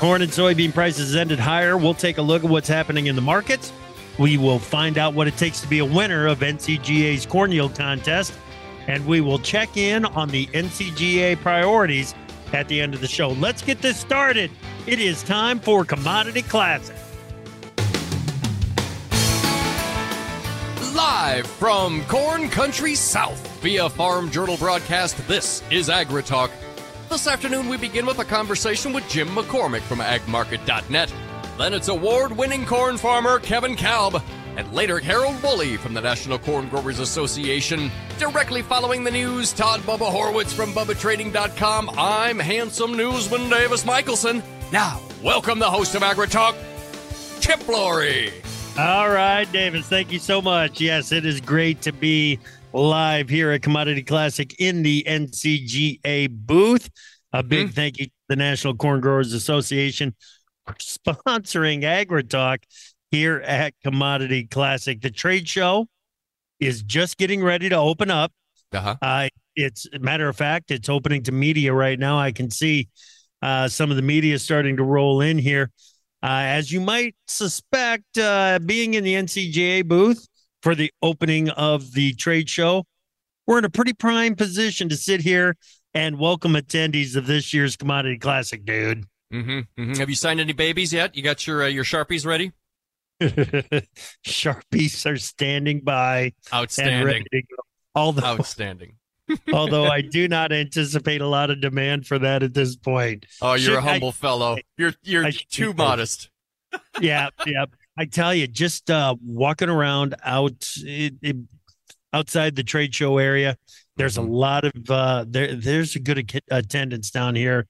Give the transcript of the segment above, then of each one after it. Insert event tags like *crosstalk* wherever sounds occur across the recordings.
Corn and soybean prices ended higher. We'll take a look at what's happening in the markets. We will find out what it takes to be a winner of NCGA's corn yield contest. And we will check in on the NCGA priorities at the end of the show. Let's get this started. It is time for Commodity Classic. Live from Corn Country South via Farm Journal broadcast, this is AgriTalk. This afternoon, we begin with a conversation with Jim McCormick from agmarket.net. Then it's award winning corn farmer Kevin Kalb. And later, Harold Wolle from the National Corn Growers Association. Directly following the news, Todd Bubba Horwitz from BubbaTrading.com. I'm handsome newsman Davis Michaelson. Now, welcome the host of AgriTalk, Chip Flory. All right, Davis, thank you so much. Yes, it is great to be live here at Commodity Classic in the NCGA booth. A big mm-hmm. thank you to the National Corn Growers Association for sponsoring AgriTalk here at Commodity Classic. The trade show is just getting ready to open up. Uh-huh. Uh, it's a matter of fact, it's opening to media right now. I can see uh, some of the media starting to roll in here. Uh, as you might suspect, uh, being in the NCGA booth for the opening of the trade show, we're in a pretty prime position to sit here and welcome attendees of this year's Commodity Classic, dude. Mm-hmm, mm-hmm. Have you signed any babies yet? You got your uh, your sharpies ready? *laughs* sharpies are standing by. Outstanding. Although, Outstanding. *laughs* although I do not anticipate a lot of demand for that at this point. Oh, you're Should a humble I, fellow. You're you're too modest. *laughs* yeah, yeah. I tell you, just uh, walking around out it, it, outside the trade show area, there's a mm-hmm. lot of uh, there. There's a good attendance down here.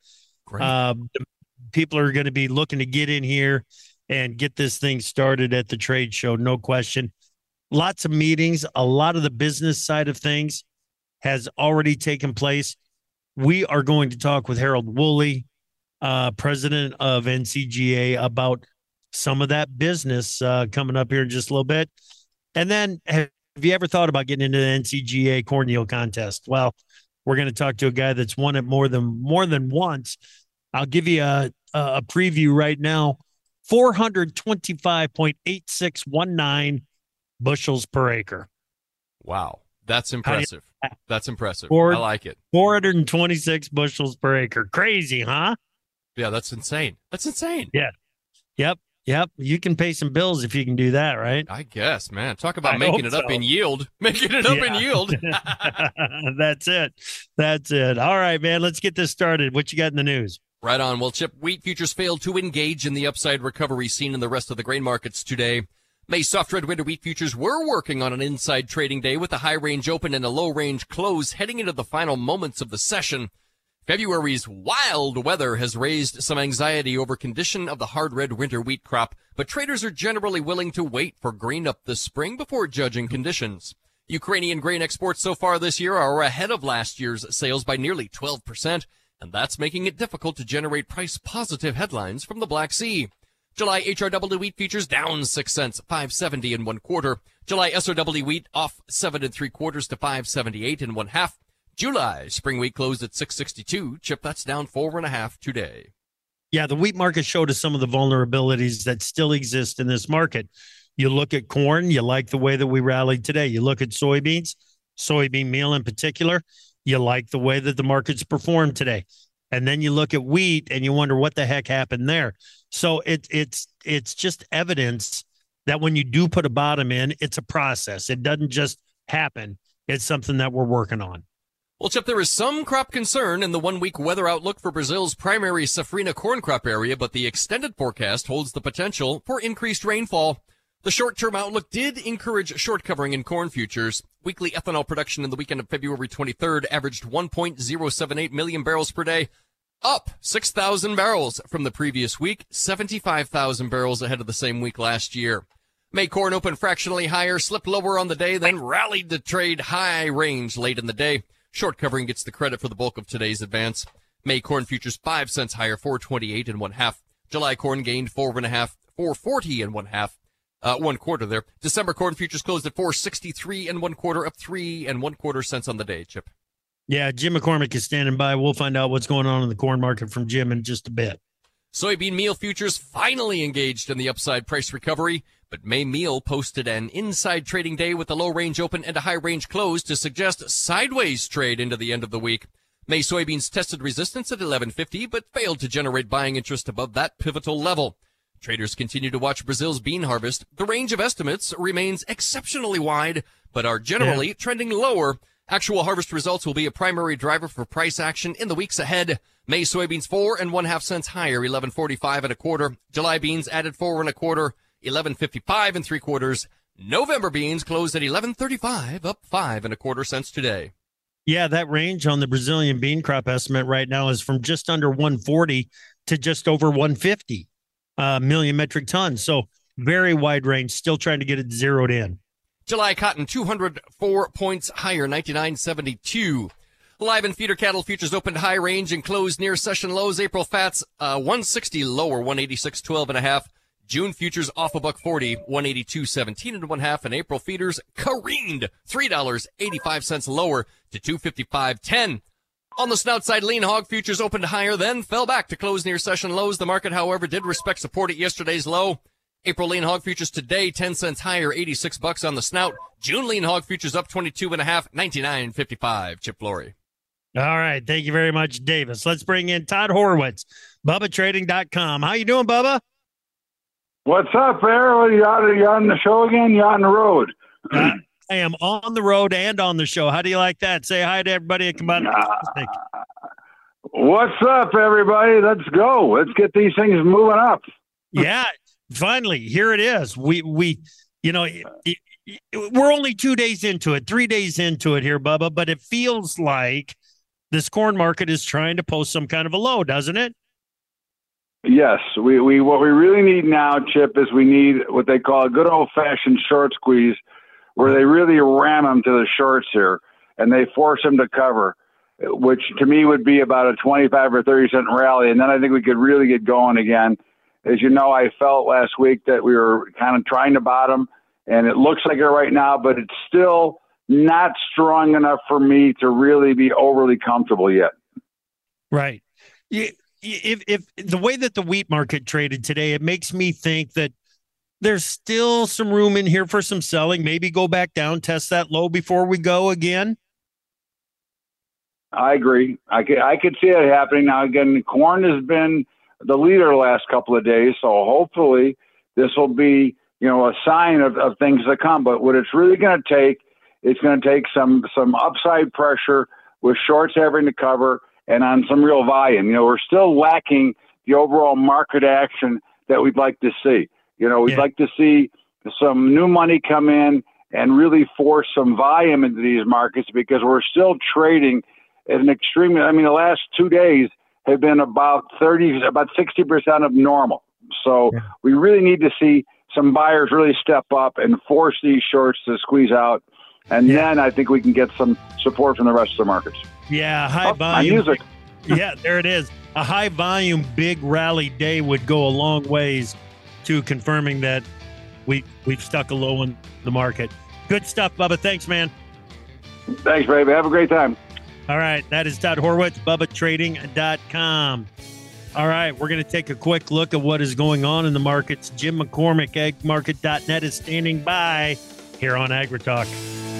Um, people are going to be looking to get in here and get this thing started at the trade show, no question. Lots of meetings. A lot of the business side of things has already taken place. We are going to talk with Harold Wolle, uh, president of NCGA, about some of that business uh, coming up here in just a little bit. And then, have you ever thought about getting into the NCGA corn yield contest? Well, we're going to talk to a guy that's won it more than more than once. I'll give you a a preview right now. 425.8619 bushels per acre. Wow. That's impressive. That's impressive. Four, I like it. 426 bushels per acre. Crazy, huh? Yeah, that's insane. That's insane. Yeah. Yep. Yep, you can pay some bills if you can do that, right? I guess, man. Talk about I making it so. up in yield. *laughs* Making it up yeah. in yield. *laughs* *laughs* That's it. That's it. All right, man. Let's get this started. What you got in the news? Right on. Well, Chip, wheat futures failed to engage in the upside recovery seen in the rest of the grain markets today. May soft red winter wheat futures were working on an inside trading day with a high range open and a low range close heading into the final moments of the session. February's wild weather has raised some anxiety over condition of the hard red winter wheat crop, but traders are generally willing to wait for green up this spring before judging conditions. Ukrainian grain exports so far this year are ahead of last year's sales by nearly 12%, and that's making it difficult to generate price positive headlines from the Black Sea. July HRW wheat features down 6 cents, 570 and one quarter. July SRW wheat off 7 and 3 quarters to 578 and one half. July spring wheat closed at 662. Chip, that's down four and a half today. Yeah, the wheat market showed us some of the vulnerabilities that still exist in this market. You look at corn, you like the way that we rallied today. You look at soybeans, soybean meal in particular, you like the way that the markets performed today. And then you look at wheat and you wonder what the heck happened there. So it, it's it's just evidence that when you do put a bottom in, it's a process. It doesn't just happen. It's something that we're working on. Well, Chip, there is some crop concern in the one week weather outlook for Brazil's primary safrinha corn crop area, but the extended forecast holds the potential for increased rainfall. The short term outlook did encourage short covering in corn futures. Weekly ethanol production in the weekend of February 23rd averaged 1.078 million barrels per day. up 6,000 barrels from the previous week, 75,000 barrels ahead of the same week last year. May corn opened fractionally higher, slipped lower on the day, then rallied to trade high range late in the day. Short covering gets the credit for the bulk of today's advance. May corn futures five cents higher, 428 and one half. July corn gained four and a half, 440 and one half. Uh, one quarter there. December corn futures closed at 463 and one quarter, up three and one quarter cents on the day, Chip. Yeah, Jim McCormick is standing by. We'll find out what's going on in the corn market from Jim in just a bit. Soybean meal futures finally engaged in the upside price recovery, but May meal posted an inside trading day with a low range open and a high range close to suggest sideways trade into the end of the week. May soybeans tested resistance at 1150, but failed to generate buying interest above that pivotal level. Traders continue to watch Brazil's bean harvest. The range of estimates remains exceptionally wide, but are generally yeah. trending lower Actual harvest results will be a primary driver for price action in the weeks ahead. May soybeans four and one half cents higher, 1145 and a quarter. July beans added four and a quarter, 1155 and three quarters. November beans closed at 1135, up five and a quarter cents today. Yeah, that range on the Brazilian bean crop estimate right now is from just under 140 to just over 150 uh, million metric tons. So very wide range, still trying to get it zeroed in. July cotton 204 points higher, 99.72. Live and feeder cattle futures opened high range and closed near session lows. April fats uh, 160 lower, 186.12 and a half. June futures off a buck 40, 182.17 and one half. And April feeders careened $3.85 lower to 255.10. On the snout side, lean hog futures opened higher, then fell back to close near session lows. The market, however, did respect support at yesterday's low. April lean hog futures today 10 cents higher, 86 bucks on the snout. June lean hog futures up 22 and a half, 99.55. Chip Flory. All right, thank you very much, Davis. Let's bring in Todd Horwitz, BubbaTrading.com. How you doing, Bubba? What's up, Errol? You out, you on the show again? You on the road? *clears throat* I am on the road and on the show. How do you like that? Say hi to everybody at Combined. Uh, what's up, everybody? Let's go. Let's get these things moving up. yeah, finally, here it is. We we you know it, it, we're only two days into it, three days into it here, Bubba, but it feels like this corn market is trying to post some kind of a low, doesn't it? Yes, we, we what we really need now, Chip, is we need what they call a good old fashioned short squeeze, where they really ram them to the shorts here and they force them to cover, which to me would be about a twenty five or thirty cent rally, and then I think we could really get going again as you know, I felt last week that we were kind of trying to bottom, and it looks like it right now, but it's still not strong enough for me to really be overly comfortable yet. Right. If, if the way that the wheat market traded today, it makes me think that there's still some room in here for some selling. Maybe go back down, test that low before we go again. I agree. I could, I could see it happening. Now, again, corn has been the leader the last couple of days. So hopefully this will be, you know, a sign of, of things to come. But what it's really going to take, it's going to take some some upside pressure with shorts having to cover and on some real volume. You know, we're still lacking the overall market action that we'd like to see. You know, we'd yeah. like to see some new money come in and really force some volume into these markets because we're still trading at an extreme. I mean, the last two days, have been about 30, about 60% of normal. So yeah. we really need to see some buyers really step up and force these shorts to squeeze out. And yeah. then I think we can get some support from the rest of the markets. Yeah, high volume. Music. *laughs* yeah, there it is. A high volume, big rally day would go a long ways to confirming that we we've stuck a low in the market. Good stuff, Bubba. Thanks, man. Thanks, baby. Have a great time. All right. That is Todd Horwitz, BubbaTrading.com. All right. We're going to take a quick look at what is going on in the markets. Jim McCormick, AgMarket.net, is standing by here on AgriTalk.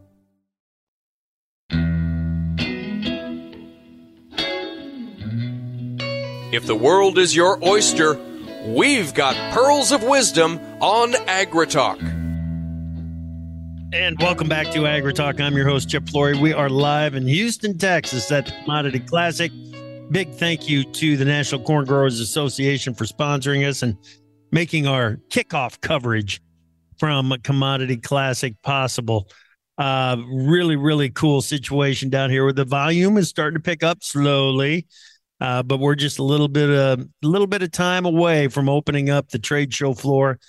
If the world is your oyster, we've got pearls of wisdom on AgriTalk. And welcome back to AgriTalk. I'm your host, Chip Flory. We are live in Houston, Texas at the Commodity Classic. Big thank you to the National Corn Growers Association for sponsoring us and making our kickoff coverage from Commodity Classic possible. Uh, really, really cool situation down here where the volume is starting to pick up slowly. Uh, but we're just a little bit a uh, little bit of time away from opening up the trade show floor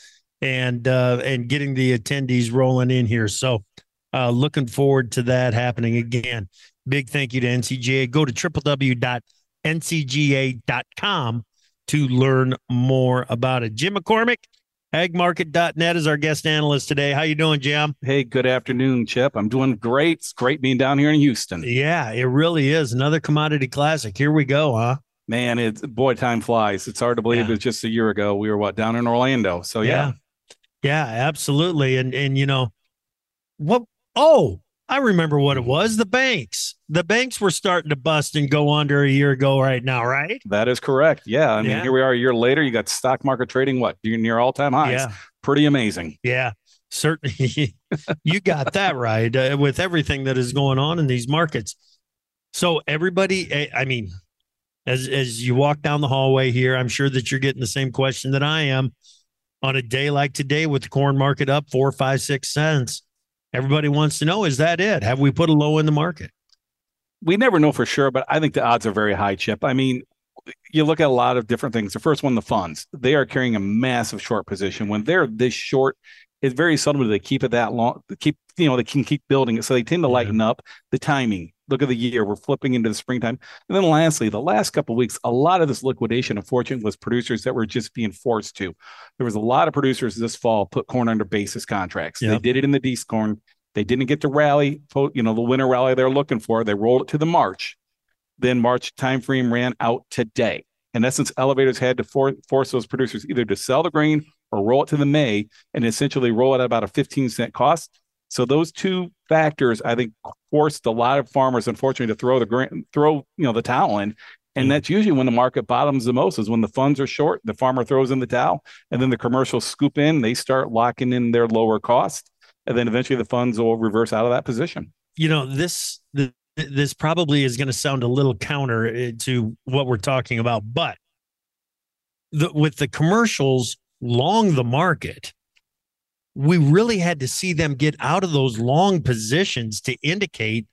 and uh, and getting the attendees rolling in here. So uh, looking forward to that happening again. Big thank you to NCGA. Go to www.ncga.com to learn more about it. Jim McCormick, agmarket.net is our guest analyst today. How you doing, Jim? Hey, good afternoon, Chip. I'm doing great. It's great being down here in Houston. Yeah, it really is. Another commodity classic. Here we go, huh? Man, it's boy, time flies. It's hard to believe yeah. it's just a year ago. We were what down in Orlando. So yeah. yeah. Yeah, absolutely. And and you know, what oh, I remember what it was. The banks. The banks were starting to bust and go under a year ago right now, right? That is correct. Yeah. I mean, yeah. here we are a year later. You got stock market trading what? You're near all time highs. Yeah. Pretty amazing. Yeah. Certainly. *laughs* you got that right uh, with everything that is going on in these markets. So everybody, eh, I mean, as as you walk down the hallway here, I'm sure that you're getting the same question that I am on a day like today with the corn market up four, five, six cents Everybody wants to know is that it? Have we put a low in the market? We never know for sure, but I think the odds are very high, Chip. I mean, you look at a lot of different things. The first one, the funds, they are carrying a massive short position. When they're this short, it's very seldom do they keep it that long. Keep you know they can keep building it, so they tend to lighten yeah. up the timing look at the year. We're flipping into the springtime. And then lastly, the last couple weeks, a lot of this liquidation, unfortunately, was producers that were just being forced to. There was a lot of producers this fall put corn under basis contracts. Yep. They did it in the D corn. They didn't get the rally, you know, the winter rally they're looking for. They rolled it to the March. Then March timeframe ran out today. In essence, elevators had to for, force those producers either to sell the grain or roll it to the May and essentially roll it at about a 15 cent cost. So those two factors, I think, forced a lot of farmers, unfortunately, to throw the grain, throw you know the towel in. And mm. that's usually when the market bottoms the most is when the funds are short, the farmer throws in the towel, and then the commercials scoop in, they start locking in their lower cost, and then eventually the funds will reverse out of that position. You know, this this probably is going to sound a little counter eh, to what we're talking about, but the, with the commercials long the market, we really had to see them get out of those long positions to indicate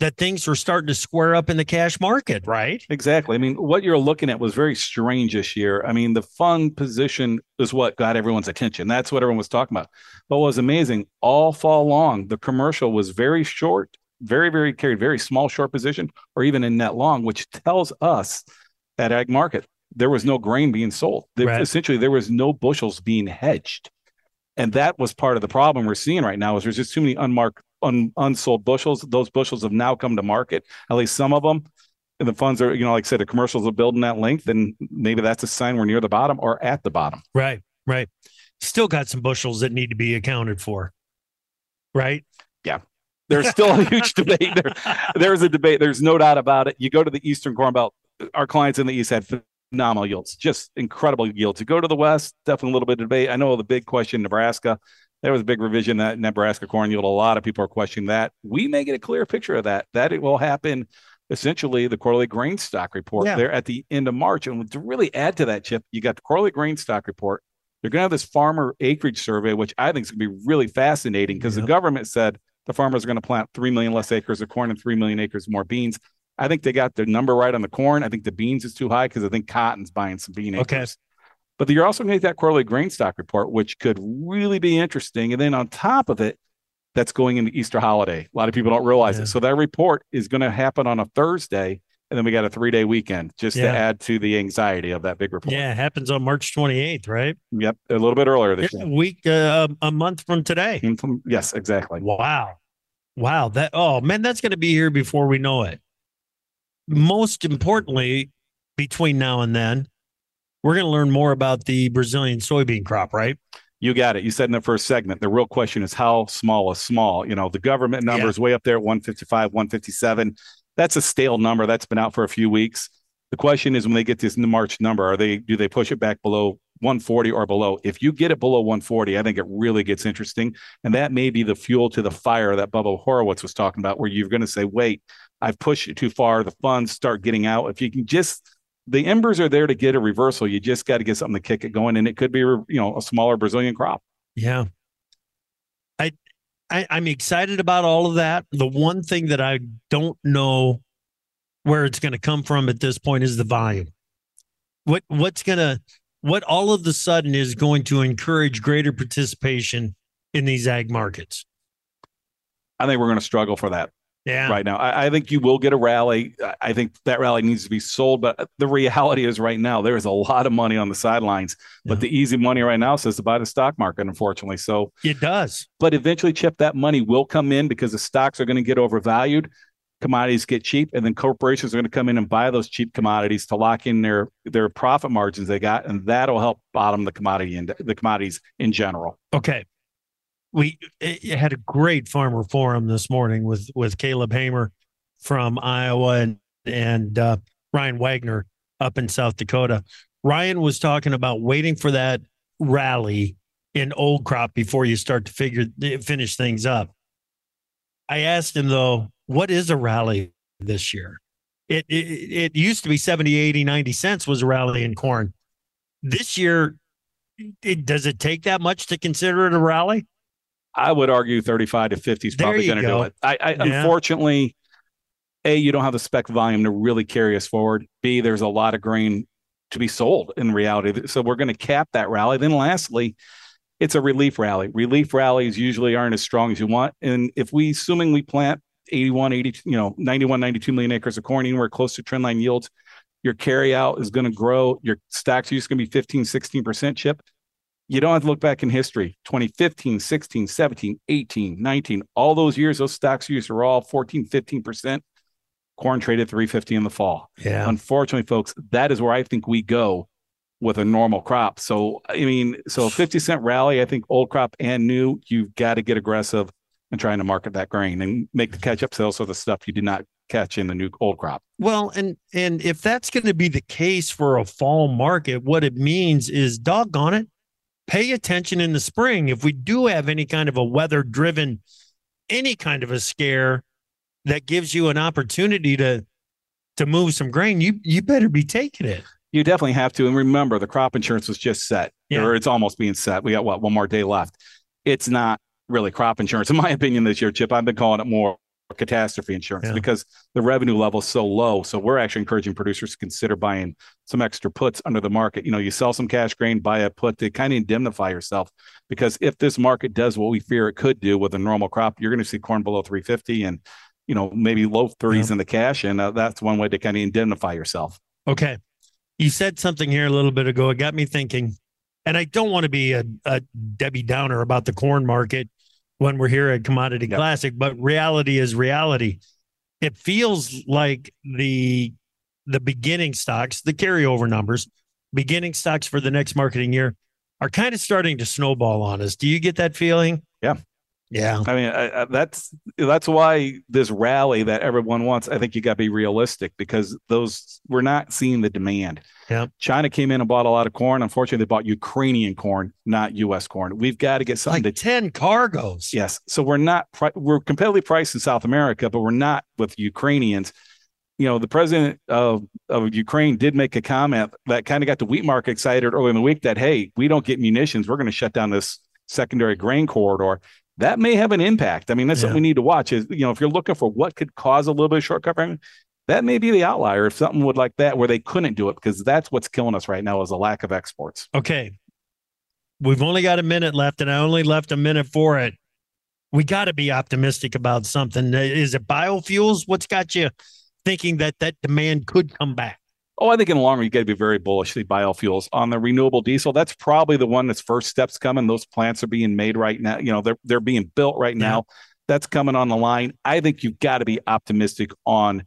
that things were starting to square up in the cash market, right? Exactly. I mean, what you're looking at was very strange this year. I mean, the fund position is what got everyone's attention. That's what everyone was talking about. But what was amazing, all fall long, the commercial was very short, very, very carried, very small short position, or even in net long, which tells us that ag market there was no grain being sold. Right. Essentially, there was no bushels being hedged. And that was part of the problem we're seeing right now is there's just too many unmarked, un, unsold bushels. Those bushels have now come to market, at least some of them. And the funds are, you know, like I said, the commercials are building that length, and maybe that's a sign we're near the bottom or at the bottom. Right, right. Still got some bushels that need to be accounted for. Right. Yeah. There's still a huge *laughs* debate. There, there's a debate. There's no doubt about it. You go to the Eastern Corn Belt, our clients in the East had phenomenal yields, just incredible yields. To go to the West, definitely a little bit of debate. I know the big question, Nebraska. There was a big revision that Nebraska corn yield. A lot of people are questioning that. We may get a clear picture of that. That it will happen. Essentially, the quarterly grain stock report yeah. there at the end of March. And to really add to that, Chip, you got the quarterly grain stock report. They're going to have this farmer acreage survey, which I think is going to be really fascinating because yep. the government said the farmers are going to plant 3 million less acres of corn and 3 million acres more beans. I think they got their number right on the corn. I think the beans is too high because I think cotton's buying some bean acres. Okay. But you're also going to get that quarterly grain stock report, which could really be interesting. And then on top of it, that's going into Easter holiday. A lot of people don't realize Yeah. it. So that report is going to happen on a Thursday, and then we got a three day weekend just Yeah. to add to the anxiety of that big report. Yeah, it happens on March 28th, right? Yep. A little bit earlier this A year. week, uh, a month from today. From- Yes, exactly. Wow. Wow. That, oh man, that's going to be here before we know it. Most importantly, between now and then, we're going to learn more about the Brazilian soybean crop, right? You got it. You said in the first segment, the real question is how small is small? You know, the government number Yeah. is way up there at 155, 157. That's a stale number. That's been out for a few weeks. The question is when they get this March number, are they do they push it back below 140 or below? If you get it below 140, I think it really gets interesting. And that may be the fuel to the fire that Bubba Horwitz was talking about, where you're going to say, wait, I've pushed it too far. The funds start getting out. If you can just the embers are there to get a reversal. You just got to get something to kick it going, and it could be, you know, a smaller Brazilian crop. Yeah. I, I I'm excited about all of that. The one thing that I don't know where it's going to come from at this point is the volume. What what's going to what all of the sudden is going to encourage greater participation in these ag markets? I think we're going to struggle for that Yeah. right now. I, I think you will get a rally. I- think that rally needs to be sold, but the reality is right now there is a lot of money on the sidelines. But Yeah. the easy money right now says to buy the stock market, unfortunately. So, It does. but eventually, Chip, that money will come in because the stocks are going to get overvalued. Commodities get cheap, and then corporations are going to come in and buy those cheap commodities to lock in their their profit margins they got, and that'll help bottom the commodity and the commodities in general. Okay. We had a great farmer forum this morning with with Caleb Hamer from Iowa and and uh, Ryan Wagner up in South Dakota. Ryan was talking about waiting for that rally in old crop before you start to figure finish things up. I asked him though, what is a rally this year? It, it it used to be 70, 80, 90 cents was a rally in corn. This year, it, does it take that much to consider it a rally? I would argue 35 to 50 is probably going to go. do it. I, I Yeah. unfortunately, A, you don't have the spec volume to really carry us forward. B, there's a lot of grain to be sold in reality. So we're going to cap that rally. Then lastly, it's a relief rally. Relief rallies usually aren't as strong as you want. And if we assuming we plant 81, 80, you know, 91, 92 million acres of corn, anywhere close to trendline yields, your carry out is going to grow. Your stocks use going to be 15, 16% chip you don't have to look back in history. 2015 16 17 18 19 all those years those stocks use are all 14 15% corn traded 350 in the fall. Yeah. unfortunately folks that is where i think we go with a normal crop. So i mean so a 50 cent rally i think old crop and new you've got to get aggressive and trying to market that grain and make the catch up sales for the stuff you did not catch in the new old crop. Well, and and if that's going to be the case for a fall market, what it means is doggone it, pay attention in the spring. If we do have any kind of a weather driven, any kind of a scare that gives you an opportunity to to move some grain, you you better be taking it. You definitely have to. And remember, the crop insurance was just set, Yeah. or it's almost being set. We got what one more day left. It's not really crop insurance, in my opinion, this year, Chip. I've been calling it more catastrophe insurance Yeah. because the revenue level is so low. So we're actually encouraging producers to consider buying some extra puts under the market. You know, you sell some cash grain, buy a put to kind of indemnify yourself. Because if this market does what we fear it could do with a normal crop, you're going to see corn below 350 and you know maybe low 30s Yeah. in the cash, and uh, that's one way to kind of indemnify yourself. Okay. You said something here a little bit ago. It got me thinking, and I don't want to be a, a Debbie Downer about the corn market when we're here at Commodity Yep. Classic, but reality is reality. It feels like the the beginning stocks, the carryover numbers, beginning stocks for the next marketing year are kind of starting to snowball on us. Do you get that feeling? Yeah. Yeah. I mean, I, I, that's that's why this rally that everyone wants. I think you got to be realistic because those we're not seeing the demand. Yeah. China came in and bought a lot of corn. Unfortunately, they bought Ukrainian corn, not U.S. corn. We've got to get something Like to 10 cargoes. Yes. So we're not we're competitively priced in South America, but we're not with Ukrainians. You know, the president of, of Ukraine did make a comment that kind of got the wheat market excited early in the week that hey, we don't get munitions, we're going to shut down this secondary grain corridor. That may have an impact. I mean, that's Yeah. something we need to watch. Is you know, if you're looking for what could cause a little bit of short covering, that may be the outlier. If something would like that, where they couldn't do it, because that's what's killing us right now is a lack of exports. Okay. We've only got a minute left, and I only left a minute for it. we got to be optimistic about something. Is it biofuels? What's got you thinking that that demand could come back? Oh, I think in the long run, you got to be very bullish. The biofuels on the renewable diesel. That's probably the one that's first steps coming. Those plants are being made right now. You know, they're they're being built right now. Yeah. That's coming on the line. I think you've got to be optimistic on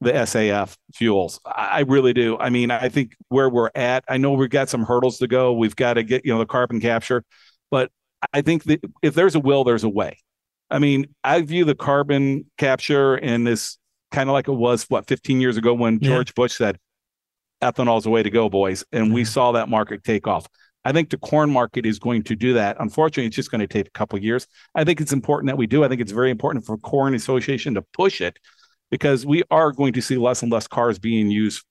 the SAF fuels. I really do. I mean, I think where we're at, I know we've got some hurdles to go. We've got to get, you know, the carbon capture, but I think that if there's a will, there's a way. I mean, I view the carbon capture in this kind of like it was what 15 years ago when George yeah. Bush said ethanol is the way to go, boys, and mm-hmm. we saw that market take off. I think the corn market is going to do that. Unfortunately, it's just going to take a couple years. I think it's important that we do. I think it's very important for Corn Association to push it because we are going to see less and less cars being used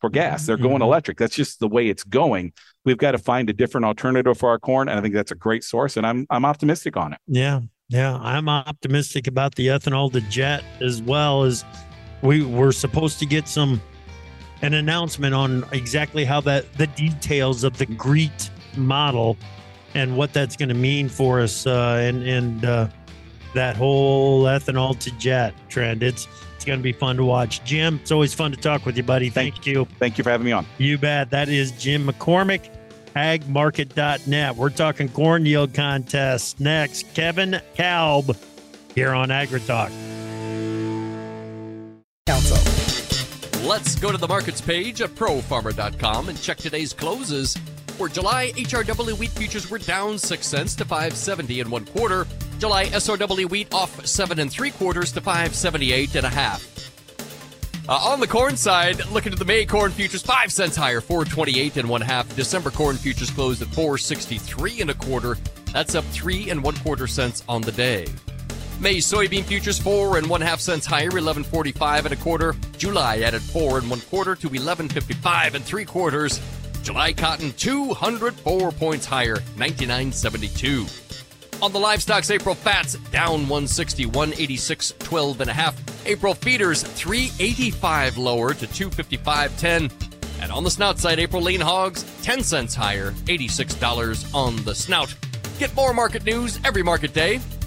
for gas. They're going mm-hmm. electric. That's just the way it's going. We've got to find a different alternative for our corn, and I think that's a great source. And I'm I'm optimistic on it. Yeah, yeah, I'm optimistic about the ethanol to jet as well as we were supposed to get some an announcement on exactly how that the details of the GREET model and what that's going to mean for us uh, and and uh, that whole ethanol to jet trend. It's it's going to be fun to watch. Jim, it's always fun to talk with you, buddy. Thank, Thank you. Thank you for having me on. You bet. That is Jim McCormick agmarket.net. We're talking corn yield contest next. Kevin Kalb here on AgriTalk. Council. Let's go to the markets page at profarmer.com and check today's closes. For July, HRW wheat futures were down 6 cents to 570 and one quarter. July SRW wheat off 7 and 3 quarters to 578 and a half. Uh, on the corn side, looking at the May corn futures, five cents higher, 428 and one half. December corn futures closed at 463 and a quarter. That's up three and one quarter cents on the day. May soybean futures four and one half cents higher, 1145 and a quarter. July added four and one quarter to 1155 and three quarters. July cotton 204 points higher, 9972. On the livestock's April fats down 160, 186, 12 and a half. April feeders 385 lower to 255.10. And on the snout side, April lean hogs 10 cents higher, $86 on the snout. Get more market news every market day.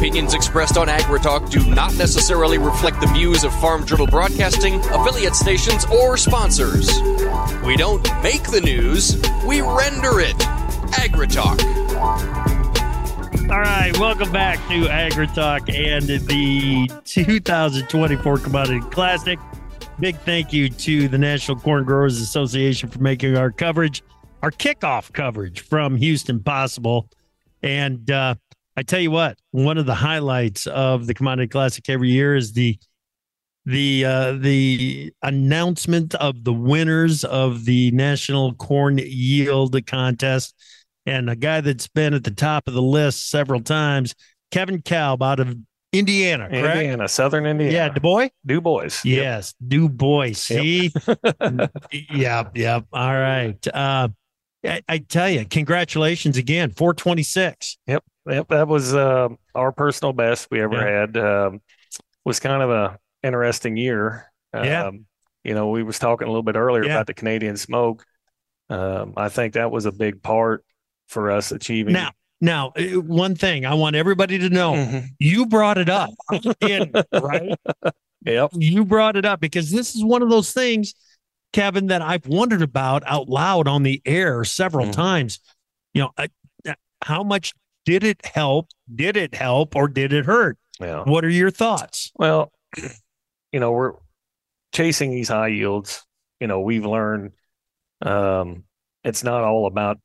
Opinions expressed on AgriTalk do not necessarily reflect the views of Farm Journal Broadcasting, affiliate stations, or sponsors. We don't make the news, we render it. AgriTalk. All right, welcome back to AgriTalk and the 2024 Commodity Classic. Big thank you to the National Corn Growers Association for making our coverage, our kickoff coverage from Houston possible. And uh, I tell you what, one of the highlights of the Commodity Classic every year is the the uh, the announcement of the winners of the National Corn Yield Contest, and a guy that's been at the top of the list several times, Kevin Kalb out of Indiana, correct? Indiana, Southern Indiana. Yeah, Dubois. Du Bois. Yes, yep. Dubois. See, yep. *laughs* yep, yep. All right. Uh, I, I, tell you, congratulations again, 426. Yep. Yep, that was uh, our personal best we ever yeah. had. Um, was kind of a interesting year. Yeah. Um, you know, we was talking a little bit earlier yeah. about the Canadian smoke. Um, I think that was a big part for us achieving. Now, now, uh, one thing I want everybody to know: mm-hmm. you brought it up, in, right? *laughs* Yep. You brought it up because this is one of those things Kevin, that I've wondered about out loud on the air several mm. times. You know, uh, uh, how much did it help? Did it help or did it hurt? Yeah. What are your thoughts? Well, *clears throat* you know, we're chasing these high yields. You know, we've learned um, it's not all about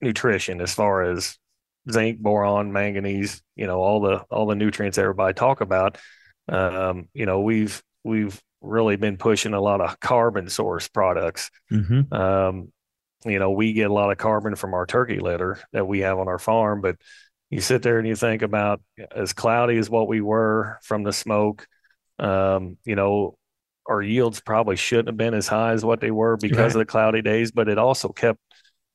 nutrition as far as zinc, boron, manganese, you know, all the all the nutrients everybody talk about. Um, you know, we've we've really been pushing a lot of carbon source products. Mm-hmm. Um, you know, we get a lot of carbon from our turkey litter that we have on our farm, but you sit there and you think about as cloudy as what we were from the smoke, um, you know, our yields probably shouldn't have been as high as what they were because right. of the cloudy days, but it also kept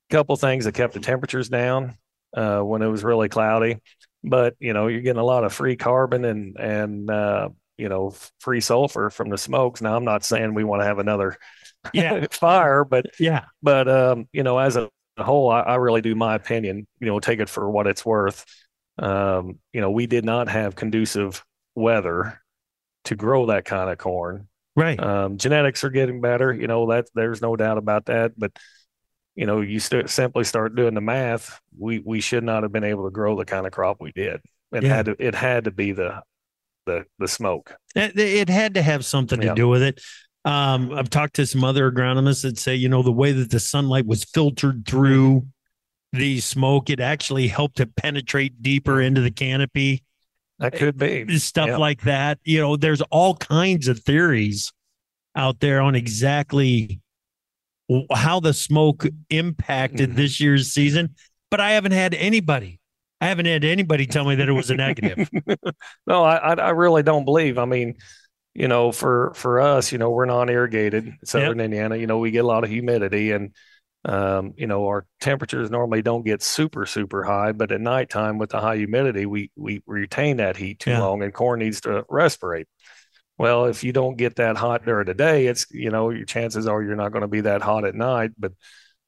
a couple things that kept the temperatures down uh, when it was really cloudy. But you know, you're getting a lot of free carbon and and uh, you know free sulfur from the smokes. Now, I'm not saying we want to have another yeah *laughs* fire, but yeah, but um, you know, as a whole, I, I really do my opinion. You know, take it for what it's worth. Um, you know, we did not have conducive weather to grow that kind of corn. Right. Um, genetics are getting better. You know that there's no doubt about that. But you know, you st- simply start doing the math. We we should not have been able to grow the kind of crop we did. It yeah. had to it had to be the the the smoke. It, it had to have something to do with it. Um, I've talked to some other agronomists that say, you know, the way that the sunlight was filtered through the smoke, it actually helped to penetrate deeper into the canopy. That could be stuff yeah. like that. You know, there's all kinds of theories out there on exactly how the smoke impacted mm-hmm. this year's season, but I haven't had anybody. I haven't had anybody tell me that it was a negative. *laughs* no, I I really don't believe. I mean, you know, for for us, you know, we're non-irrigated, Southern yep. Indiana. You know, we get a lot of humidity, and um, you know, our temperatures normally don't get super super high, but at nighttime with the high humidity, we we retain that heat too yeah. long, and corn needs to respirate. Well, if you don't get that hot during the day, it's you know your chances are you're not going to be that hot at night. But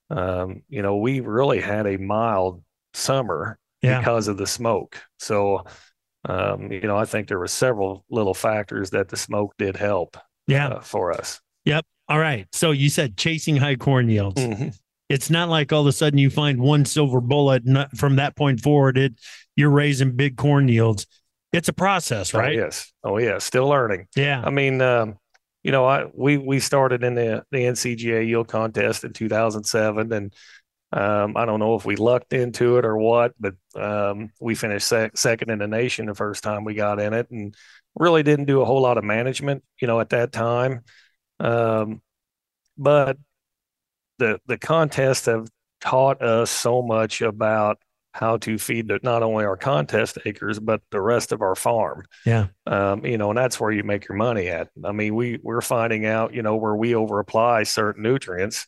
um, you know we really had a mild summer yeah. because of the smoke. So um, you know I think there were several little factors that the smoke did help. Yeah. Uh, for us. Yep. All right. So you said chasing high corn yields. Mm-hmm. It's not like all of a sudden you find one silver bullet from that point forward. It you're raising big corn yields it's a process, oh, right? Oh, yes. Oh, yeah. Still learning. Yeah. I mean, um, you know, I we we started in the the NCGA yield contest in 2007, and um, I don't know if we lucked into it or what, but um, we finished sec- second in the nation the first time we got in it, and really didn't do a whole lot of management, you know, at that time. Um, but the the contests have taught us so much about how to feed the, not only our contest acres but the rest of our farm. Yeah. Um, you know, and that's where you make your money at. I mean, we we're finding out, you know, where we over apply certain nutrients,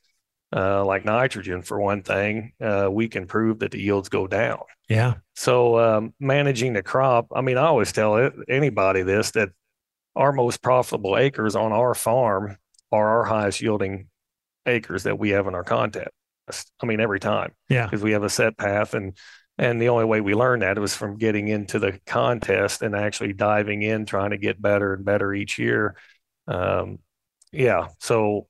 uh, like nitrogen for one thing, uh, we can prove that the yields go down. Yeah. So um, managing the crop, I mean, I always tell it, anybody this that our most profitable acres on our farm are our highest yielding acres that we have in our contest. I mean, every time. Yeah. Because we have a set path and and the only way we learned that was from getting into the contest and actually diving in, trying to get better and better each year. Um, yeah. So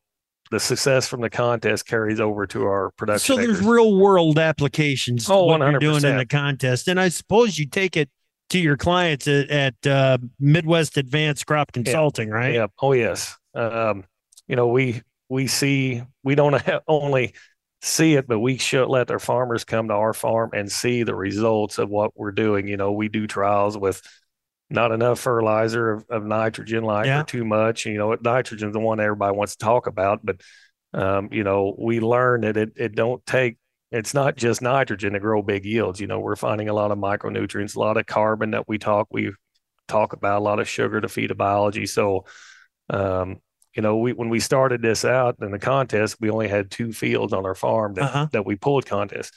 the success from the contest carries over to our production. So there's real world applications. Oh, what 100%. you're doing in the contest, and I suppose you take it to your clients at, at uh, Midwest Advanced Crop Consulting, yeah. right? Yeah. Oh yes. Um, you know we we see we don't *laughs* have only see it, but we should let our farmers come to our farm and see the results of what we're doing. You know, we do trials with not enough fertilizer of, of nitrogen, like yeah. or too much. You know, nitrogen's the one everybody wants to talk about, but um, you know, we learn that it it don't take it's not just nitrogen to grow big yields. You know, we're finding a lot of micronutrients, a lot of carbon that we talk we talk about, a lot of sugar to feed a biology. So um, you know, we when we started this out in the contest, we only had two fields on our farm that, uh-huh. that we pulled contests.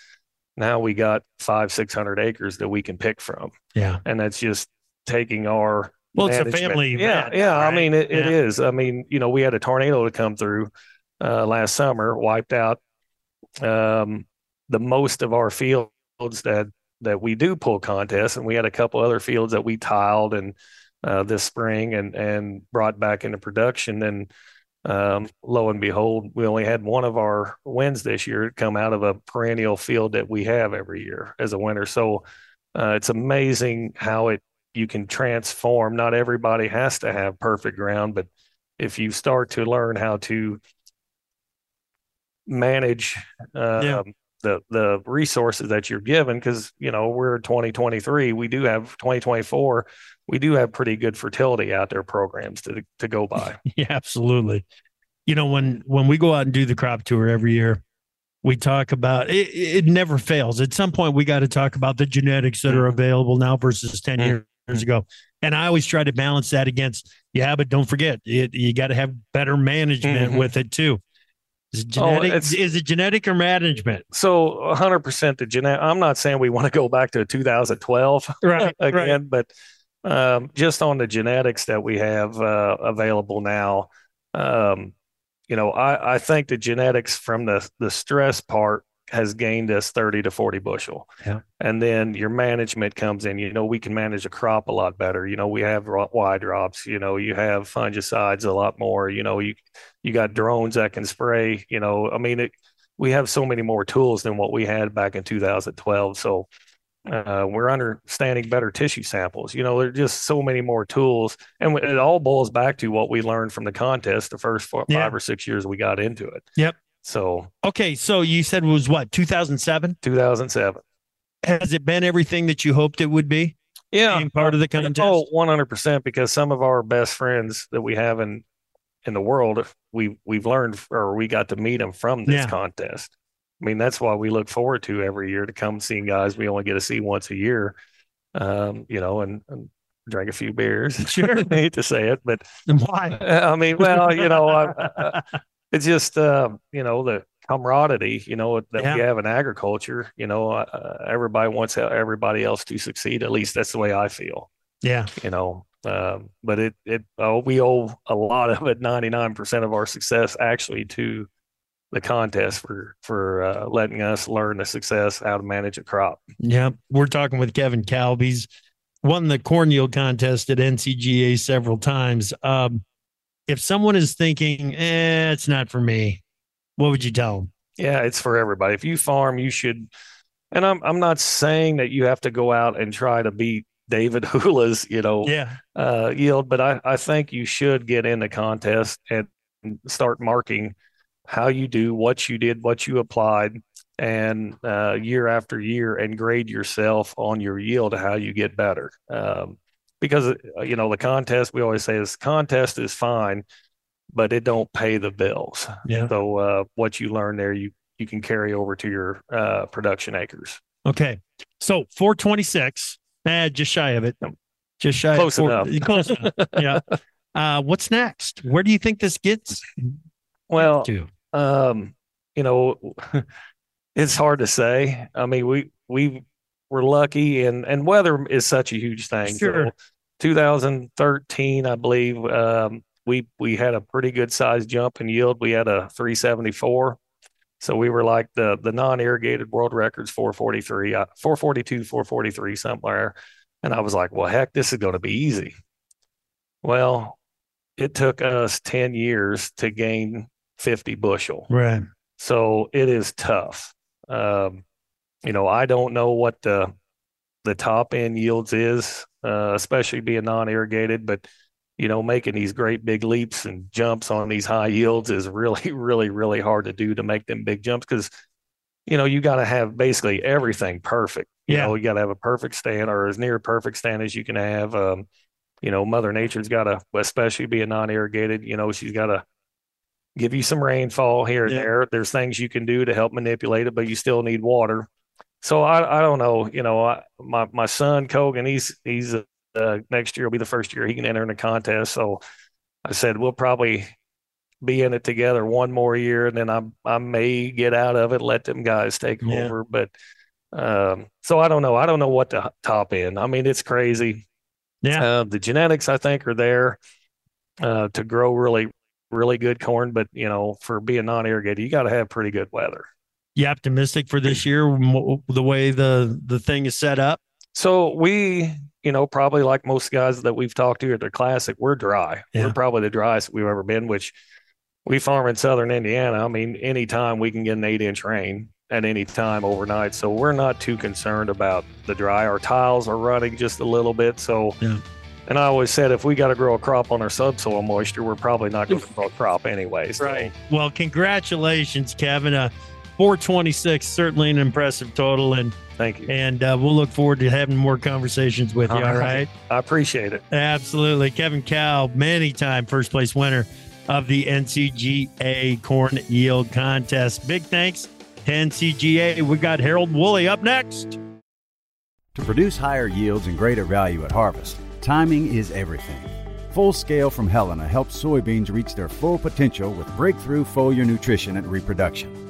Now we got five, six hundred acres that we can pick from. Yeah. And that's just taking our well, management. it's a family. Yeah, event, yeah. Right? I mean, it, yeah. it is. I mean, you know, we had a tornado to come through uh, last summer, wiped out um, the most of our fields that that we do pull contests, and we had a couple other fields that we tiled and uh, this spring and and brought back into production. And um, lo and behold, we only had one of our wins this year come out of a perennial field that we have every year as a winner. So uh, it's amazing how it you can transform. Not everybody has to have perfect ground, but if you start to learn how to manage uh, yeah. the the resources that you're given, because you know we're 2023, we do have 2024, we do have pretty good fertility out there programs to to go by. *laughs* yeah, absolutely. You know when when we go out and do the crop tour every year, we talk about it, it never fails. At some point, we got to talk about the genetics that are mm-hmm. available now versus 10 mm-hmm. Years ago. And I always try to balance that against, yeah, but don't forget, it, you got to have better management mm-hmm. with it too. Is it oh, genetic? Oh, is it genetic or management? So 100% the genetic. I'm not saying we want to go back to 2012 *laughs* right, again, right. but um, just on the genetics that we have uh, available now, um, you know, I, I think the genetics from the the stress part has gained us 30 to 40 bushel. Yeah. And then your management comes in, you know, we can manage a crop a lot better. You know, we have wide drops, you know, you have fungicides a lot more, you know, you, you got drones that can spray, you know, I mean, it, we have so many more tools than what we had back in 2012. So uh, we're understanding better tissue samples. You know, there are just so many more tools, and it all boils back to what we learned from the contest the first four, yeah. five or six years we got into it. Yep. So okay, so you said it was what 2007? 2007. Has it been everything that you hoped it would be? Yeah, being part of the contest. Oh, 100 percent. Because some of our best friends that we have in in the world, we we've learned or we got to meet them from this yeah. contest. I mean, that's why we look forward to every year to come seeing guys we only get to see once a year. Um, you know, and, and drink a few beers. Sure, *laughs* I hate to say it, but why? I mean, well, you know, I, it's just uh, you know the camaraderie you know that yeah. we have in agriculture you know uh, everybody wants everybody else to succeed. At least that's the way i feel. Yeah. You know um, but it it uh, we owe a lot of it 99% of our success actually to the contest for for uh, letting us learn the success how to manage a crop. Yeah we're talking with kevin calby's won the corn yield contest at ncga several times. Um, if someone is thinking, eh, it's not for me, what would you tell them? Yeah, it's for everybody. If you farm, you should. And I'm I'm not saying that you have to go out and try to beat David *laughs* Hula's, you know, yeah. uh, yield, but I, I think you should get in the contest and start marking how you do, what you did, what you applied, and uh, year after year, and grade yourself on your yield, how you get better. Um, because uh, you know the contest we always say is contest is fine but it don't pay the bills. Yeah. So uh, what you learn there you you can carry over to your uh, production acres. Okay. So 426 eh, just shy of it. Just shy close four, enough. close enough. *laughs* Yeah. Uh, what's next? Where do you think this gets well to? um you know *laughs* it's hard to say. I mean we we we're lucky and and weather is such a huge thing. Sure. So 2013, I believe, um, we we had a pretty good size jump in yield. We had a 374. So we were like the the non-irrigated world records 443, uh, 442, 443 somewhere. And I was like, well, heck, this is going to be easy. Well, it took us 10 years to gain 50 bushel. Right. So it is tough. Um, you know, I don't know what the the top end yields is, uh, especially being non irrigated, but you know, making these great big leaps and jumps on these high yields is really, *laughs* really, really hard to do to make them big jumps because you know you got to have basically everything perfect. You yeah. know, you got to have a perfect stand or as near perfect stand as you can have. Um, you know, Mother Nature's got to, especially being non irrigated, you know, she's got to give you some rainfall here and yeah. there. There's things you can do to help manipulate it, but you still need water so I, I don't know. You know, I, my my son Kogan, he's he's uh, next year will be the first year he can enter in a contest. So I said we'll probably be in it together one more year, and then I I may get out of it, let them guys take yeah. over. But um, so I don't know. I don't know what to top in. I mean, it's crazy. Yeah, uh, the genetics I think are there uh, to grow really really good corn, but you know, for being non-irrigated, you got to have pretty good weather you optimistic for this year the way the the thing is set up so we you know probably like most guys that we've talked to at the classic we're dry yeah. we're probably the driest we've ever been which we farm in southern Indiana. I mean, anytime we can get an eight inch rain at any time overnight. So we're not too concerned about the dry. Our tiles are running just a little bit. So, Yeah. and I always said if we got to grow a crop on our subsoil moisture, we're probably not going to grow a crop anyways. Right. Well, congratulations, Kevin. Uh, 426, certainly an impressive total. And Thank you. and uh, we'll look forward to having more conversations with you. All All right. right. I appreciate it. Absolutely. Kevin Kalb, many time first place winner of the NCGA Corn Yield Contest. Big thanks to NCGA. We got Harold Wolle up next. To produce higher yields and greater value at harvest, timing is everything. Full Scale from Helena helps soybeans reach their full potential with breakthrough foliar nutrition and reproduction.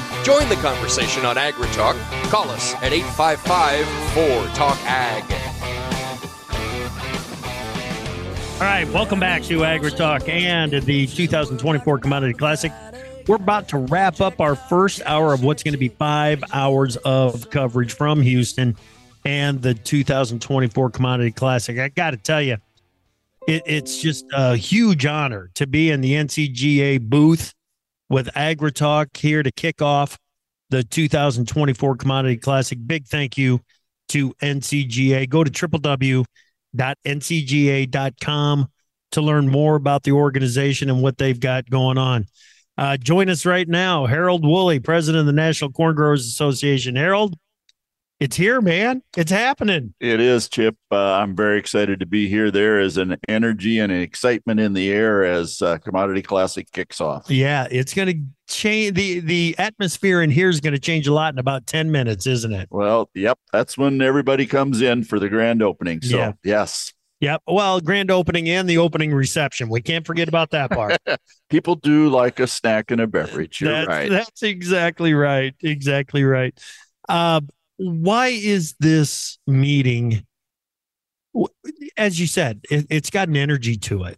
Join the conversation on AgriTalk. Call us at 855 4 Talk Ag. All right, welcome back to AgriTalk and the 2024 Commodity Classic. We're about to wrap up our first hour of what's going to be five hours of coverage from Houston and the 2024 Commodity Classic. I got to tell you, it, it's just a huge honor to be in the NCGA booth with AgriTalk here to kick off the 2024 Commodity Classic. Big thank you to NCGA. Go to www.ncga.com to learn more about the organization and what they've got going on. Uh, join us right now, Harold Wolle, president of the National Corn Growers Association. Harold, it's here, man. It's happening. It is, Chip. Uh, I'm very excited to be here. There is an energy and an excitement in the air as uh, Commodity Classic kicks off. Yeah, it's going to change. the The atmosphere in here is going to change a lot in about ten minutes, isn't it? Well, yep, that's when everybody comes in for the grand opening. So, Yeah. yes, Yep. Well, grand opening and the opening reception. We can't forget about that part. *laughs* people do like a snack and a beverage. You're that's, right. That's exactly right. Exactly right. Uh, why is this meeting, as you said, it, it's got an energy to it?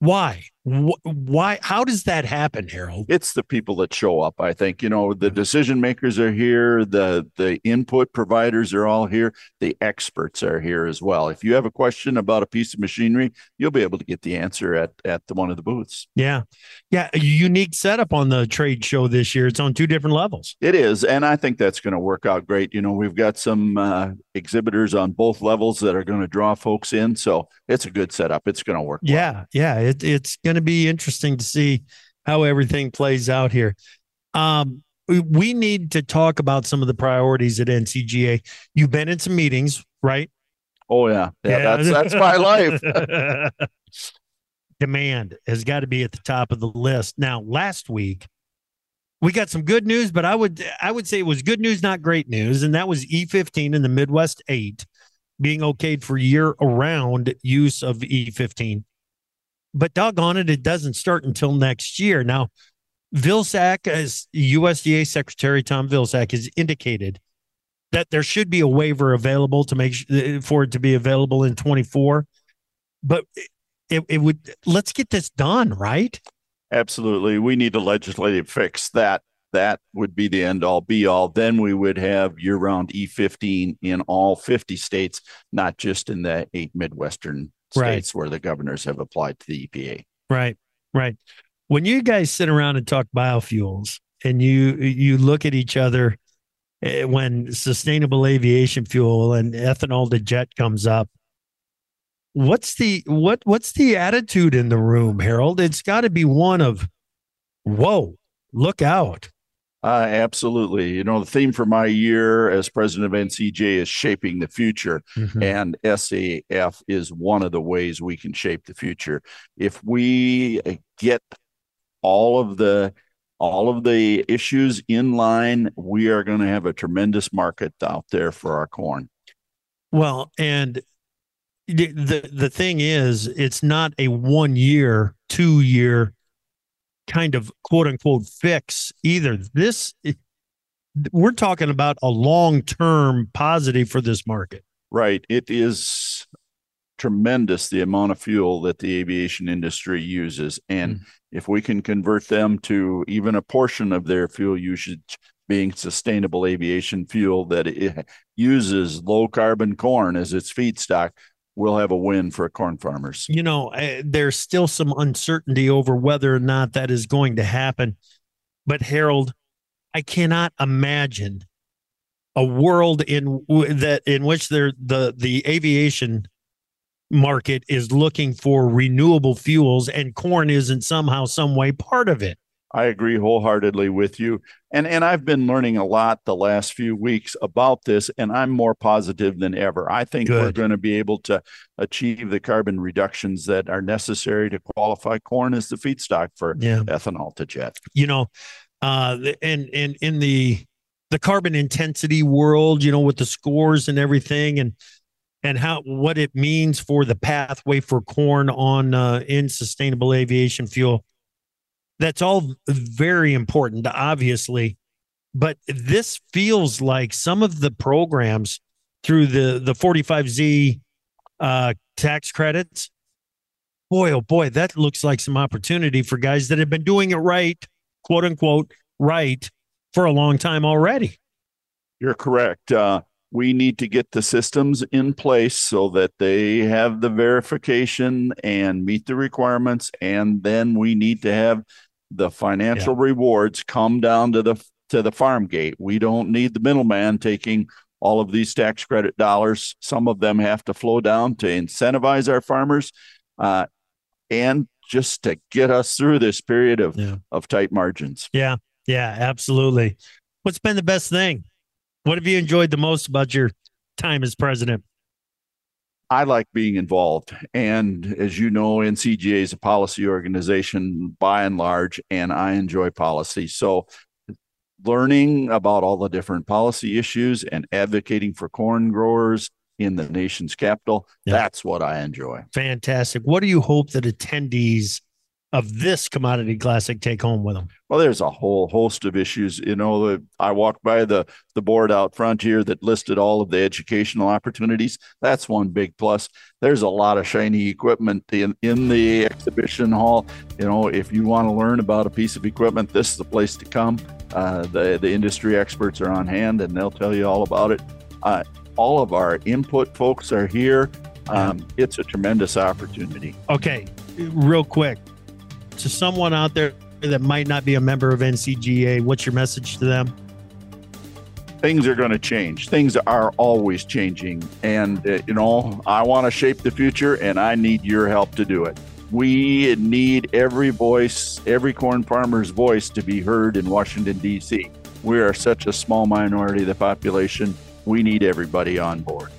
Why? Wh- Why? How does that happen, Harold? it's the people that show up i think you know the decision makers are here the the input providers are all here the experts are here as well if you have a question about a piece of machinery you'll be able to get the answer at at the, one of the booths Yeah, yeah. A unique setup on the trade show this year. It's on two different levels. it is and i think that's going to work out great you know we've got some uh, exhibitors on both levels that are going to draw folks in so it's a good setup it's going to work well. Yeah, yeah. It, it's going to be interesting to see how everything plays out here. Um, we, we need to talk about some of the priorities at NCGA. You've been in some meetings, right? oh yeah yeah, that's that's my life *laughs* Demand has got to be at the top of the list. Now, last week we got some good news, but I would I would say it was good news, not great news, and that was E15 in the Midwest 8 being okayed for year-around use of E15. But doggone it, it doesn't start until next year. Now, Vilsack, as USDA Secretary Tom Vilsack, has indicated that there should be a waiver available to make uh, for it to be available in 24. But it, it would let's get this done, right? Absolutely. We need a legislative fix. That that would be the end all be all. Then we would have year round E15 in all 50 states, not just in the eight Midwestern Right. states where the governors have applied to the EPA. Right, right. When you guys sit around and talk biofuels, and you you look at each other eh, when sustainable aviation fuel and ethanol to jet comes up, what's the what what's the attitude in the room, Harold? It's got to be one of, whoa, look out. Uh, absolutely. You know, the theme for my year as president of NCGA is shaping the future, Mhm. and SAF is one of the ways we can shape the future. If we uh, get all of the all of the issues in line, we are going to have a tremendous market out there for our corn. Well, and the, the thing is, it's not a one year, two year kind of quote unquote fix either. This we're talking about a long term positive for this market. Right. It is tremendous the amount of fuel that the aviation industry uses. And Mm. if we can convert them to even a portion of their fuel usage being sustainable aviation fuel that it uses low carbon corn as its feedstock, we'll have a win for corn farmers. You know, uh, there's still some uncertainty over whether or not that is going to happen. But Harold, I cannot imagine a world in w- that in which there the the aviation market is looking for renewable fuels and corn isn't somehow some way part of it. I agree wholeheartedly with you. And and I've been learning a lot the last few weeks about this and I'm more positive than ever. I think we're going to be able to achieve the carbon reductions that are necessary to qualify corn as the feedstock for Yeah. ethanol to jet. you know uh and and in the the carbon intensity world you know with the scores and everything and and how what it means for the pathway for corn on uh in sustainable aviation fuel that's all very important obviously but this feels like some of the programs through the the 45z uh tax credits boy oh boy that looks like some opportunity for guys that have been doing it right quote unquote right for a long time already. You're correct. Uh, we need to get the systems in place so that they have the verification and meet the requirements, and then we need to have the financial rewards come down to the to the farm gate. We don't need the middleman taking all of these tax credit dollars. Some of them have to flow down to incentivize our farmers, uh, and just to get us through this period of Yeah. of tight margins. Yeah, yeah, absolutely. What's been the best thing? What have you enjoyed the most about your time as president? I like being involved. And as you know, NCGA is a policy organization by and large, and I enjoy policy. So learning about all the different policy issues and advocating for corn growers in the nation's capital, Yeah. that's what I enjoy. Fantastic. What do you hope that attendees of this commodity classic take home with them? Well, there's a whole host of issues. You know, I walked by the the board out front here that listed all of the educational opportunities. That's one big plus. There's a lot of shiny equipment in in the exhibition hall. You know, if you want to learn about a piece of equipment, this is the place to come. Uh, the the industry experts are on hand, and they'll tell you all about it. Uh, all of our input folks are here. Um, it's a tremendous opportunity. Okay, real quick. To someone out there that might not be a member of NCGA, what's your message to them? things are going to change. Things are always changing. And, uh, you know, I want to shape the future and I need your help to do it. We need every voice, every corn farmer's voice to be heard in Washington, D.C. We are such a small minority of the population. We need everybody on board.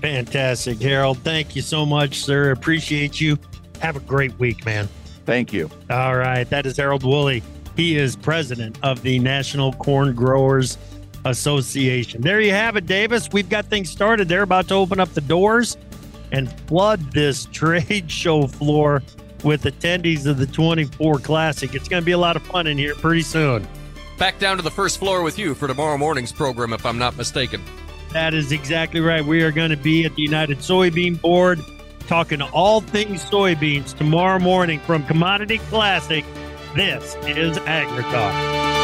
Fantastic, Harold. Thank you so much, sir. Appreciate you. Have a great week, man. Thank you. All right. That is Harold Wolle. He is president of the National Corn Growers Association. There you have it, Davis. We've got things started. They're about to open up the doors and flood this *laughs* trade show floor with attendees of the 24 Classic. It's going to be a lot of fun in here pretty soon. Back down to the first floor with you for tomorrow morning's program, if I'm not mistaken. That is exactly right. We are going to be at the United Soybean Board talking all things soybeans tomorrow morning from Commodity Classic. This is AgriTalk.